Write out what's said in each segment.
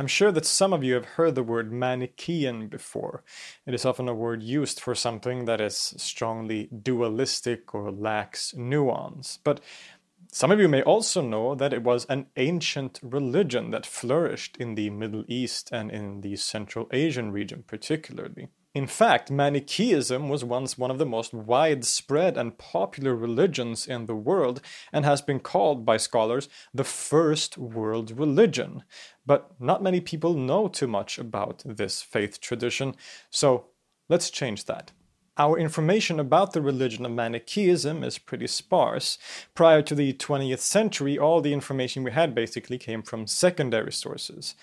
I'm sure that some of you have heard the word Manichaean before. It is often a word used for something that is strongly dualistic or lacks nuance. But some of you may also know that it was an ancient religion that flourished in the Middle East and in the Central Asian region, particularly. In fact, Manichaeism was once one of the most widespread and popular religions in the world and has been called by scholars the first world religion. But not many people know too much about this faith tradition, so let's change that. Our information about the religion of Manichaeism is pretty sparse. Prior to the 20th century, all the information we had basically came from secondary sources.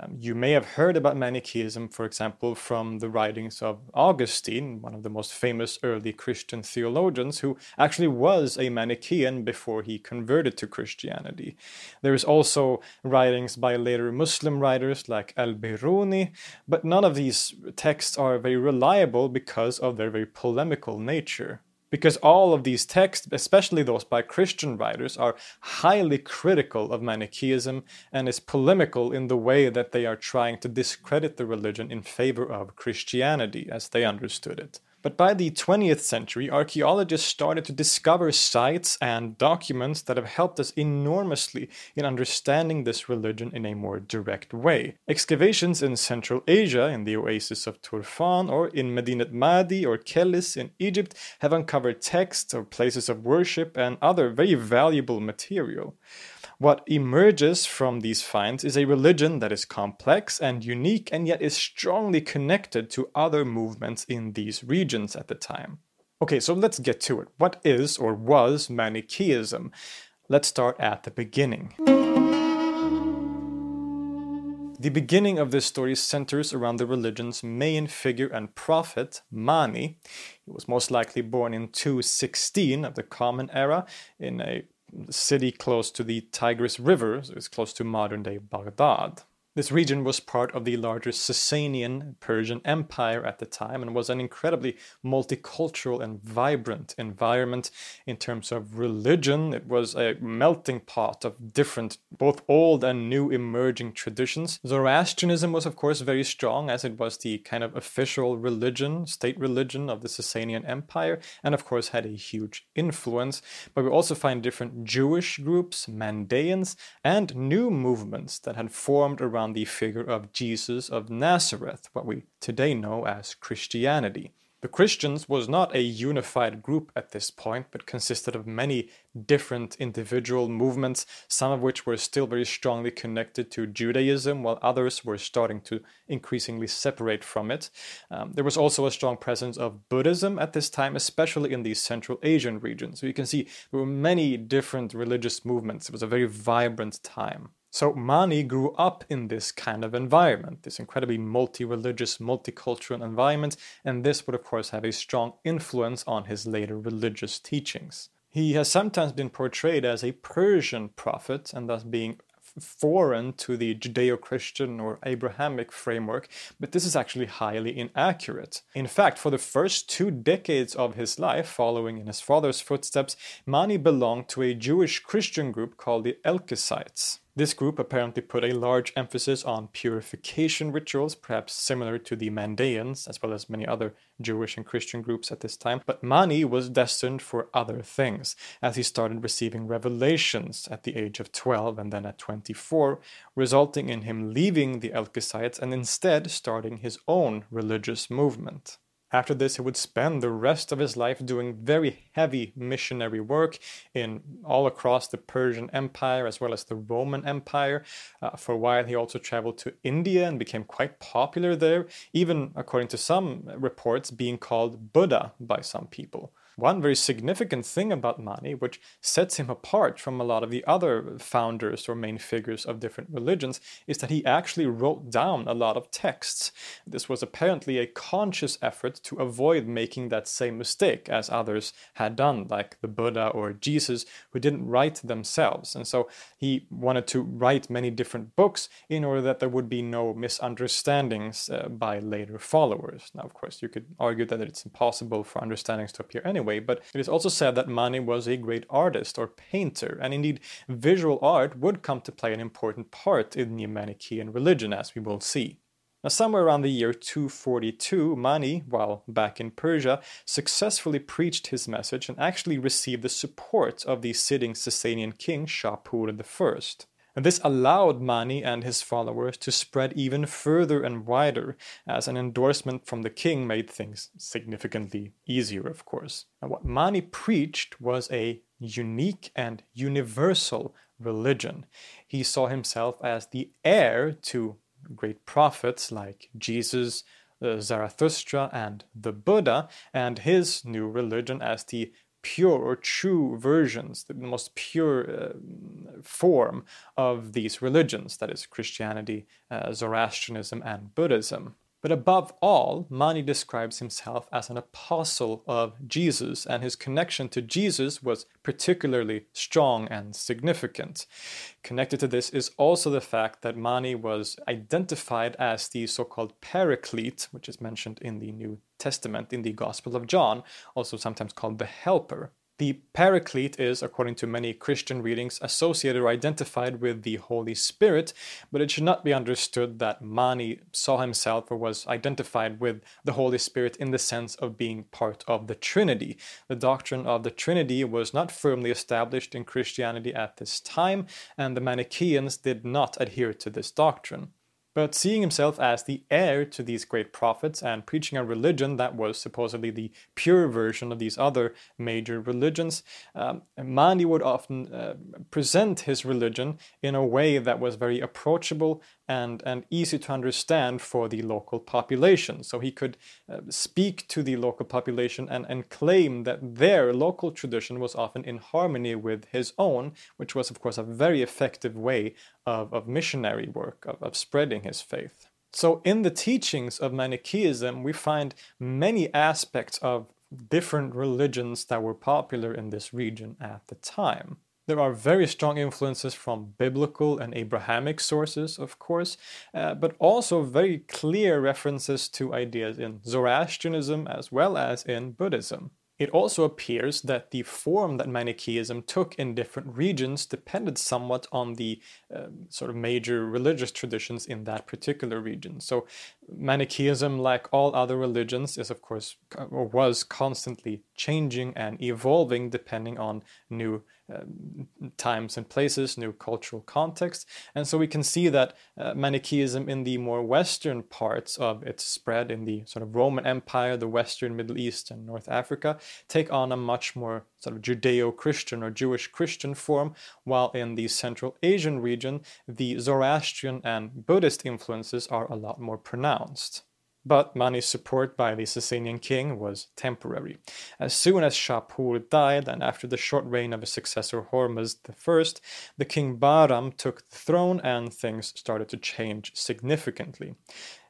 Um, you may have heard about Manichaeism, for example, from the writings of Augustine, one of the most famous early Christian theologians, who actually was a Manichaean before he converted to Christianity. There is also writings by later Muslim writers like Al Biruni, but none of these texts are very reliable because of their very polemical nature because all of these texts, especially those by Christian writers, are highly critical of Manichaeism and is polemical in the way that they are trying to discredit the religion in favor of Christianity as they understood it. But by the 20th century, archaeologists started to discover sites and documents that have helped us enormously in understanding this religion in a more direct way. Excavations in Central Asia, in the oasis of Turfan, or in Medinet Madi or Kellis in Egypt, have uncovered texts or places of worship and other very valuable material. What emerges from these finds is a religion that is complex and unique and yet is strongly connected to other movements in these regions at the time. Okay, so let's get to it. What is or was Manichaeism? Let's start at the beginning. The beginning of this story centers around the religion's main figure and prophet, Mani. He was most likely born in 216 of the Common Era in a city close to the Tigris River, so it's close to modern day Baghdad. This region was part of the larger Sasanian Persian Empire at the time and was an incredibly multicultural and vibrant environment in terms of religion. It was a melting pot of different, both old and new emerging traditions. Zoroastrianism was, of course, very strong as it was the kind of official religion, state religion of the Sasanian Empire, and of course had a huge influence. But we also find different Jewish groups, Mandaeans, and new movements that had formed around around the figure of Jesus of Nazareth, what we today know as Christianity. The Christians was not a unified group at this point, but consisted of many different individual movements, some of which were still very strongly connected to Judaism, while others were starting to increasingly separate from it. Um, there was also a strong presence of Buddhism at this time, especially in the Central Asian region. So you can see there were many different religious movements. It was a very vibrant time. So Mani grew up in this kind of environment, this incredibly multi religious, multicultural environment, and this would, of course, have a strong influence on his later religious teachings. He has sometimes been portrayed as a Persian prophet and thus being foreign to the Judeo Christian or Abrahamic framework, but this is actually highly inaccurate. In fact, for the first two decades of his life, following in his father's footsteps, Mani belonged to a Jewish Christian group called the Elkesites. This group apparently put a large emphasis on purification rituals, perhaps similar to the Mandaeans, as well as many other Jewish and Christian groups at this time. But Mani was destined for other things, as he started receiving revelations at the age of 12 and then at 24, resulting in him leaving the Elkesites and instead starting his own religious movement. After this, he would spend the rest of his life doing very heavy missionary work in all across the Persian Empire as well as the Roman Empire. Uh, for a while, he also traveled to India and became quite popular there, even according to some reports, being called Buddha by some people. One very significant thing about Mani, which sets him apart from a lot of the other founders or main figures of different religions, is that he actually wrote down a lot of texts. This was apparently a conscious effort to avoid making that same mistake as others had done, like the Buddha or Jesus, who didn't write themselves. And so he wanted to write many different books in order that there would be no misunderstandings uh, by later followers. Now, of course, you could argue that it's impossible for understandings to appear anyway anyway, but it is also said that Mani was a great artist or painter, and indeed visual art would come to play an important part in the Manichaean religion, as we will see. Now, somewhere around the year 242, Mani, while back in Persia, successfully preached his message and actually received the support of the sitting Sasanian king Shapur I. This allowed Mani and his followers to spread even further and wider, as an endorsement from the king made things significantly easier, of course. What Mani preached was a unique and universal religion. He saw himself as the heir to great prophets like Jesus, uh, Zarathustra, and the Buddha, and his new religion as the pure or true versions, the most pure uh, form of these religions, that is, Christianity, uh, Zoroastrianism, and Buddhism. But above all, Mani describes himself as an apostle of Jesus, and his connection to Jesus was particularly strong and significant. Connected to this is also the fact that Mani was identified as the so called paraclete, which is mentioned in the New Testament in the Gospel of John, also sometimes called the Helper. The Paraclete is, according to many Christian readings, associated or identified with the Holy Spirit, but it should not be understood that Mani saw himself or was identified with the Holy Spirit in the sense of being part of the Trinity. The doctrine of the Trinity was not firmly established in Christianity at this time, and the Manichaeans did not adhere to this doctrine. But seeing himself as the heir to these great prophets and preaching a religion that was supposedly the pure version of these other major religions, um, would often uh, present his religion in a way that was very approachable and, and easy to understand for the local population. So he could uh, speak to the local population and, and claim that their local tradition was often in harmony with his own, which was, of course, a very effective way of, of missionary work, of, of spreading his faith. So, in the teachings of Manichaeism, we find many aspects of different religions that were popular in this region at the time. There are very strong influences from biblical and Abrahamic sources, of course, uh, but also very clear references to ideas in Zoroastrianism as well as in Buddhism. It also appears that the form that Manichaeism took in different regions depended somewhat on the uh, sort of major religious traditions in that particular region. So, Manichaeism, like all other religions, is of course or was constantly changing and evolving depending on new um, times and places, new cultural context. And so we can see that uh, Manichaeism in the more Western parts of its spread in the sort of Roman Empire, the Western Middle East, and North Africa take on a much more sort of Judeo Christian or Jewish Christian form, while in the Central Asian region, the Zoroastrian and Buddhist influences are a lot more pronounced. But Mani's support by the Sasanian king was temporary. As soon as Shapur died, and after the short reign of his successor Hormuzd I, the king Bahram took the throne and things started to change significantly.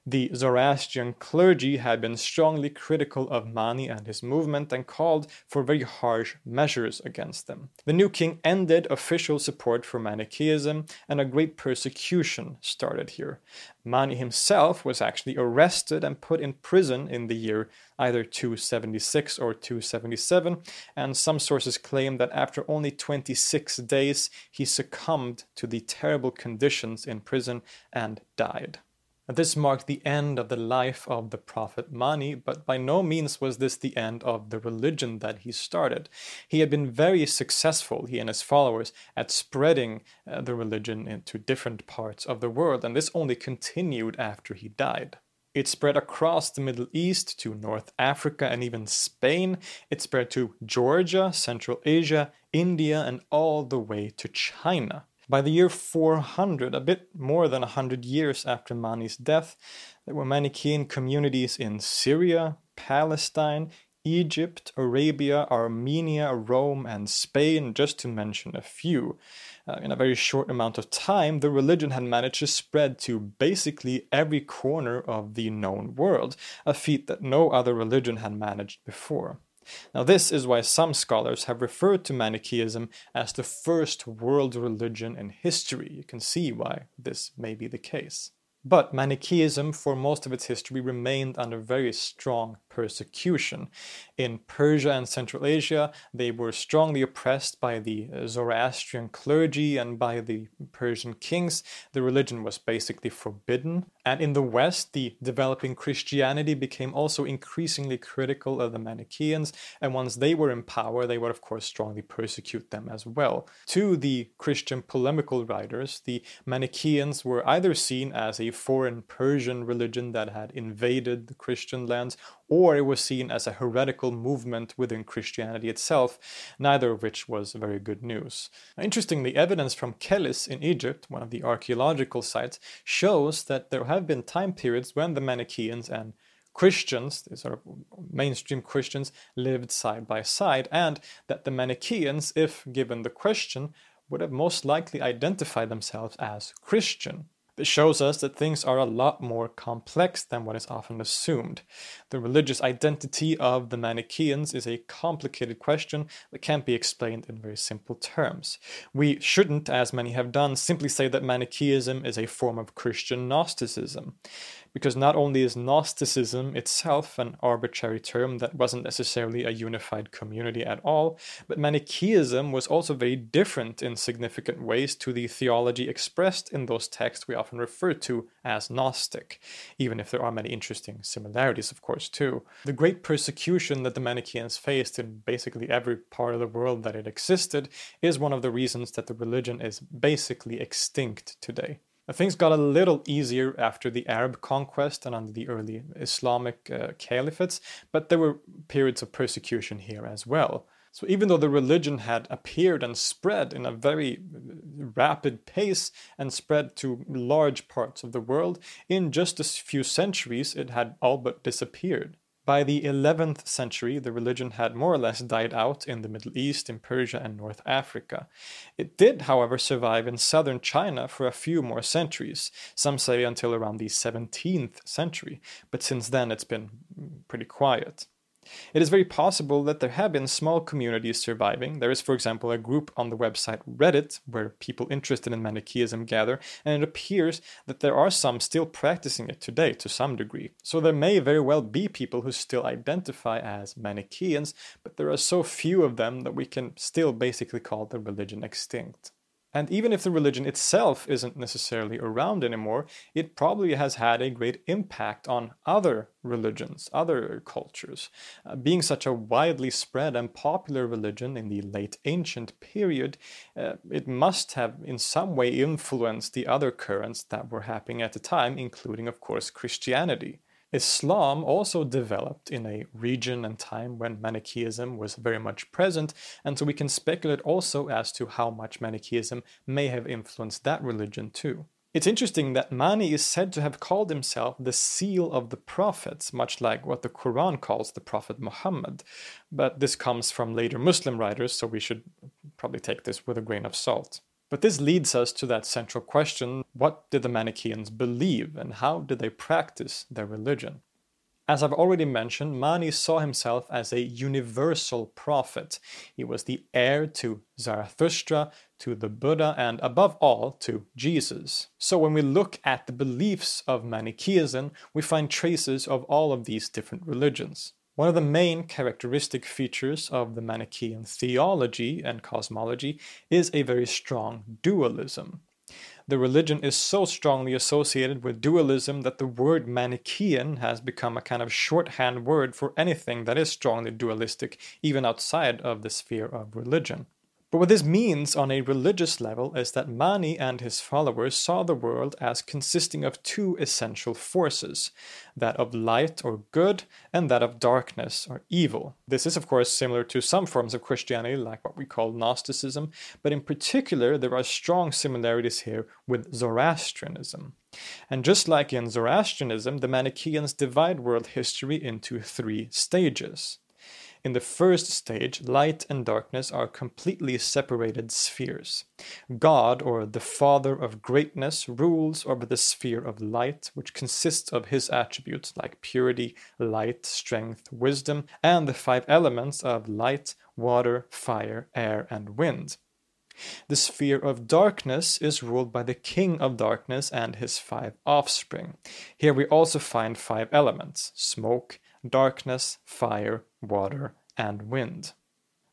The Zoroastrian clergy had been strongly critical of Mani and his movement and called for very harsh measures against them. The new king ended official support for Manichaeism, and a great persecution started here. Mani himself was actually arrested and put in prison in the year either 276 or 277, and some sources claim that after only 26 days he succumbed to the terrible conditions in prison and died. This marked the end of the life of the prophet Mani, but by no means was this the end of the religion that he started. He had been very successful, he and his followers, at spreading uh, the religion into different parts of the world, and this only continued after he died. It spread across the Middle East to North Africa and even Spain. It spread to Georgia, Central Asia, India, and all the way to China. By the year 400, a bit more than 100 years after Mani's death, there were Manichaean communities in Syria, Palestine, Egypt, Arabia, Armenia, Rome, and Spain, just to mention a few. Uh, in a very short amount of time, the religion had managed to spread to basically every corner of the known world, a feat that no other religion had managed before. Now, this is why some scholars have referred to Manichaeism as the first world religion in history. You can see why this may be the case. But Manichaeism, for most of its history, remained under very strong persecution. In Persia and Central Asia, they were strongly oppressed by the Zoroastrian clergy and by the Persian kings. The religion was basically forbidden. And in the West, the developing Christianity became also increasingly critical of the Manichaeans, and once they were in power, they would, of course, strongly persecute them as well. To the Christian polemical writers, the Manichaeans were either seen as a foreign Persian religion that had invaded the Christian lands, or it was seen as a heretical movement within Christianity itself, neither of which was very good news. Interestingly, evidence from Kellis in Egypt, one of the archaeological sites, shows that there have been time periods when the Manichaeans and Christians, sort of mainstream Christians, lived side by side, and that the Manichaeans, if given the question, would have most likely identified themselves as Christian. This shows us that things are a lot more complex than what is often assumed. The religious identity of the Manichaeans is a complicated question that can't be explained in very simple terms. We shouldn't, as many have done, simply say that Manichaeism is a form of Christian Gnosticism because not only is Gnosticism itself an arbitrary term that wasn't necessarily a unified community at all, but Manichaeism was also very different in significant ways to the theology expressed in those texts we often refer to as Gnostic, even if there are many interesting similarities, of course, too. The great persecution that the Manichaeans faced in basically every part of the world that it existed is one of the reasons that the religion is basically extinct today. Things got a little easier after the Arab conquest and under the early Islamic uh, caliphates, but there were periods of persecution here as well. So even though the religion had appeared and spread in a very rapid pace and spread to large parts of the world, in just a few centuries it had all but disappeared. By the 11th century, the religion had more or less died out in the Middle East, in Persia, and North Africa. It did, however, survive in southern China for a few more centuries, some say until around the 17th century, but since then it's been pretty quiet. It is very possible that there have been small communities surviving. There is, for example, a group on the website Reddit where people interested in Manichaeism gather, and it appears that there are some still practicing it today to some degree. So there may very well be people who still identify as Manichaeans, but there are so few of them that we can still basically call the religion extinct. And even if the religion itself isn't necessarily around anymore, it probably has had a great impact on other religions, other cultures. Uh, being such a widely spread and popular religion in the late ancient period, uh, it must have in some way influenced the other currents that were happening at the time, including, of course, Christianity. Islam also developed in a region and time when Manichaeism was very much present, and so we can speculate also as to how much Manichaeism may have influenced that religion too. It's interesting that Mani is said to have called himself the seal of the prophets, much like what the Quran calls the Prophet Muhammad. But this comes from later Muslim writers, so we should probably take this with a grain of salt. But this leads us to that central question what did the Manichaeans believe and how did they practice their religion? As I've already mentioned, Mani saw himself as a universal prophet. He was the heir to Zarathustra, to the Buddha, and above all, to Jesus. So when we look at the beliefs of Manichaeism, we find traces of all of these different religions. One of the main characteristic features of the Manichaean theology and cosmology is a very strong dualism. The religion is so strongly associated with dualism that the word Manichaean has become a kind of shorthand word for anything that is strongly dualistic, even outside of the sphere of religion. But what this means on a religious level is that Mani and his followers saw the world as consisting of two essential forces that of light or good, and that of darkness or evil. This is, of course, similar to some forms of Christianity, like what we call Gnosticism, but in particular, there are strong similarities here with Zoroastrianism. And just like in Zoroastrianism, the Manichaeans divide world history into three stages. In the first stage, light and darkness are completely separated spheres. God, or the Father of greatness, rules over the sphere of light, which consists of his attributes like purity, light, strength, wisdom, and the five elements of light, water, fire, air, and wind. The sphere of darkness is ruled by the king of darkness and his five offspring. Here we also find five elements smoke, darkness, fire, water, and wind.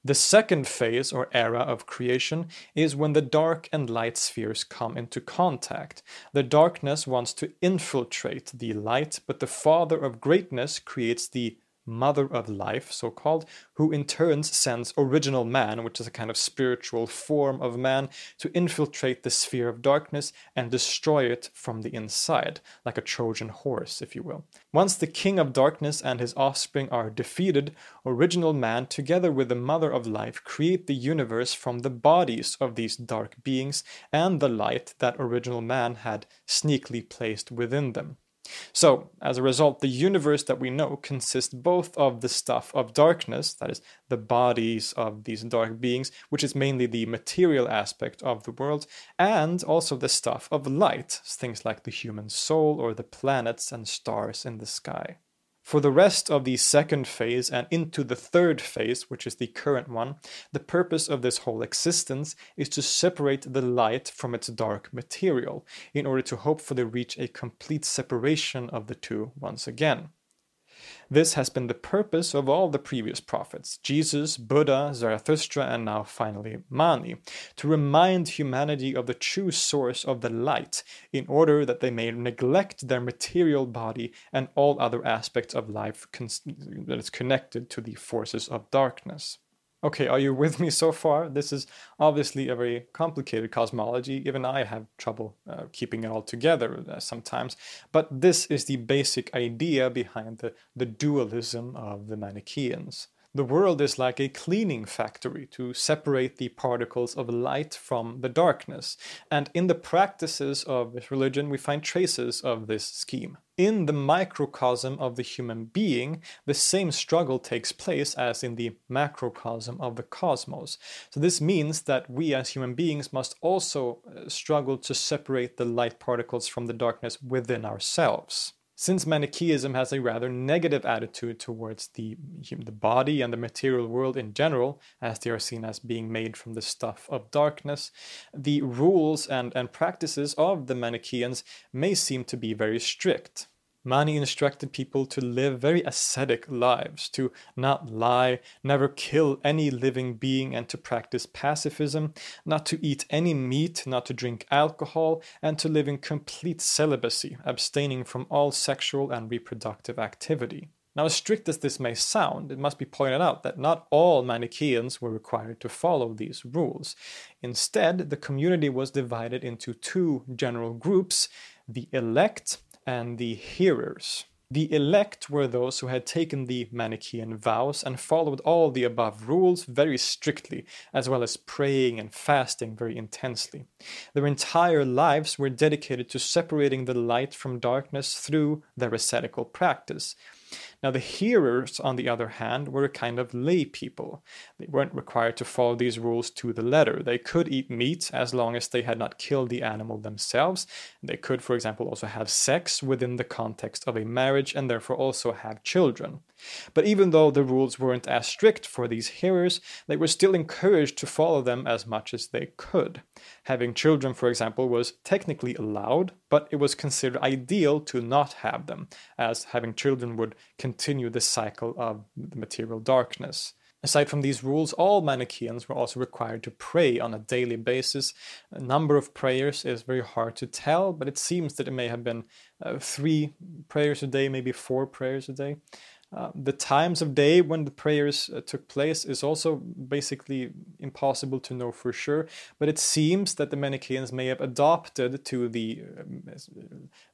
The second phase or era of creation is when the dark and light spheres come into contact. The darkness wants to infiltrate the light, but the Father of greatness creates the mother of life, so called, who in turn sends original man, which is a kind of spiritual form of man, to infiltrate the sphere of darkness and destroy it from the inside, like a Trojan horse, if you will. Once the king of darkness and his offspring are defeated, original man, together with the mother of life, create the universe from the bodies of these dark beings and the light that original man had sneakily placed within them. So, as a result, the universe that we know consists both of the stuff of darkness, that is, the bodies of these dark beings, which is mainly the material aspect of the world, and also the stuff of light, things like the human soul or the planets and stars in the sky. For the rest of the second phase and into the third phase, which is the current one, the purpose of this whole existence is to separate the light from its dark material, in order to hopefully reach a complete separation of the two once again. This has been the purpose of all the previous prophets Jesus, Buddha, Zarathustra, and now finally Mani to remind humanity of the true source of the light in order that they may neglect their material body and all other aspects of life that is connected to the forces of darkness. Okay, are you with me so far? This is obviously a very complicated cosmology. Even I have trouble uh, keeping it all together uh, sometimes. But this is the basic idea behind the, the dualism of the Manichaeans. The world is like a cleaning factory to separate the particles of light from the darkness, and in the practices of religion we find traces of this scheme. In the microcosm of the human being, the same struggle takes place as in the macrocosm of the cosmos. So, this means that we as human beings must also uh, struggle to separate the light particles from the darkness within ourselves. Since Manichaeism has a rather negative attitude towards the, the body and the material world in general, as they are seen as being made from the stuff of darkness, the rules and, and practices of the Manichaeans may seem to be very strict. Mani instructed people to live very ascetic lives, to not lie, never kill any living being, and to practice pacifism, not to eat any meat, not to drink alcohol, and to live in complete celibacy, abstaining from all sexual and reproductive activity. Now, as strict as this may sound, it must be pointed out that not all Manichaeans were required to follow these rules. Instead, the community was divided into two general groups the elect and the hearers. The elect were those who had taken the Manichaean vows and followed all the above rules very strictly, as well as praying and fasting very intensely. Their entire lives were dedicated to separating the light from darkness through their ascetical practice. Now, the hearers, on the other hand, were a kind of lay people. They weren't required to follow these rules to the letter. They could eat meat as long as they had not killed the animal themselves. They could, for example, also have sex within the context of a marriage and therefore also have children. But even though the rules weren't as strict for these hearers, they were still encouraged to follow them as much as they could. Having children, for example, was technically allowed, but it was considered ideal to not have them, as having children would continue the cycle of the material darkness. Aside from these rules, all Manichaeans were also required to pray on a daily basis. A number of prayers is very hard to tell, but it seems that it may have been uh, three prayers a day, maybe four prayers a day. Uh, the times of day when the prayers uh, took place is also basically impossible to know for sure, but it seems that the Manichaeans may have adopted to the uh,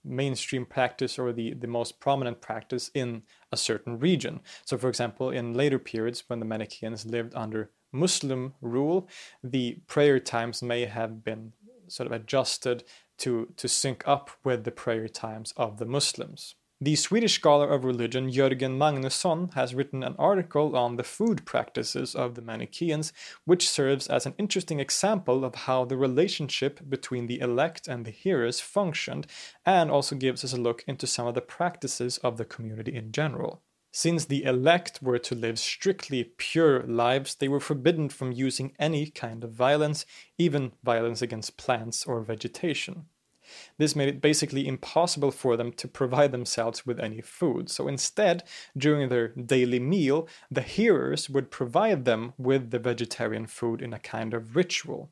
mainstream practice or the, the most prominent practice in a certain region. So, for example, in later periods when the Manichaeans lived under Muslim rule, the prayer times may have been sort of adjusted to, to sync up with the prayer times of the Muslims. The Swedish scholar of religion Jörgen Magnusson has written an article on the food practices of the Manichaeans, which serves as an interesting example of how the relationship between the elect and the hearers functioned, and also gives us a look into some of the practices of the community in general. Since the elect were to live strictly pure lives, they were forbidden from using any kind of violence, even violence against plants or vegetation. This made it basically impossible for them to provide themselves with any food. So instead, during their daily meal, the hearers would provide them with the vegetarian food in a kind of ritual.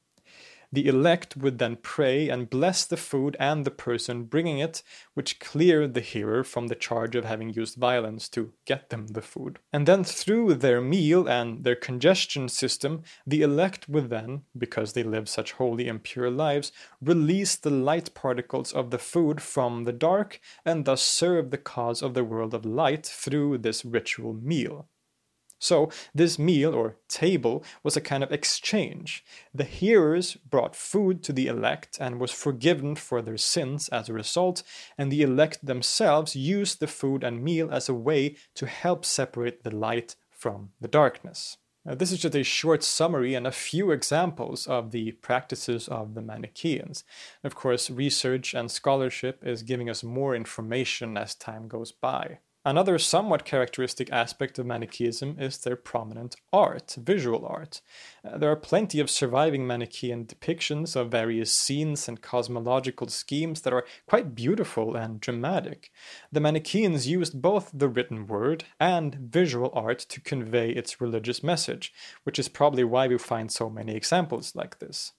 The elect would then pray and bless the food and the person bringing it, which cleared the hearer from the charge of having used violence to get them the food. And then through their meal and their congestion system, the elect would then, because they live such holy and pure lives, release the light particles of the food from the dark and thus serve the cause of the world of light through this ritual meal. So, this meal or table was a kind of exchange. The hearers brought food to the elect and was forgiven for their sins as a result, and the elect themselves used the food and meal as a way to help separate the light from the darkness. Now, this is just a short summary and a few examples of the practices of the Manichaeans. Of course, research and scholarship is giving us more information as time goes by. Another somewhat characteristic aspect of Manichaeism is their prominent art, visual art. Uh, there are plenty of surviving Manichaean depictions of various scenes and cosmological schemes that are quite beautiful and dramatic. The Manichaeans used both the written word and visual art to convey its religious message, which is probably why we find so many examples like this.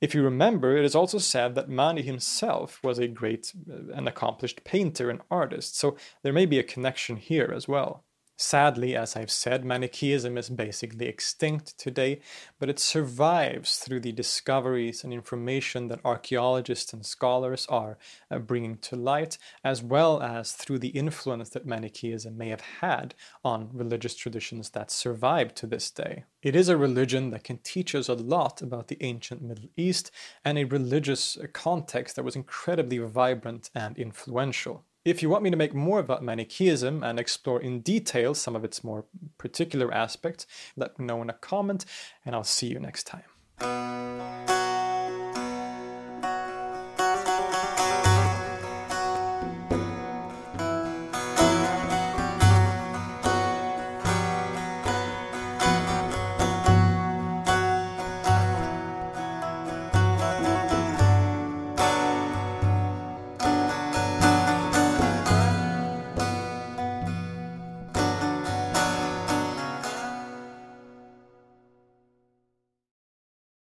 If you remember, it is also said that Mani himself was a great uh, and accomplished painter and artist, so there may be a connection here as well. Sadly, as I've said, Manichaeism is basically extinct today, but it survives through the discoveries and information that archaeologists and scholars are uh, bringing to light, as well as through the influence that Manichaeism may have had on religious traditions that survive to this day. It is a religion that can teach us a lot about the ancient Middle East and a religious context that was incredibly vibrant and influential. If you want me to make more about Manichaeism and explore in detail some of its more particular aspects, let me know in a comment, and I'll see you next time.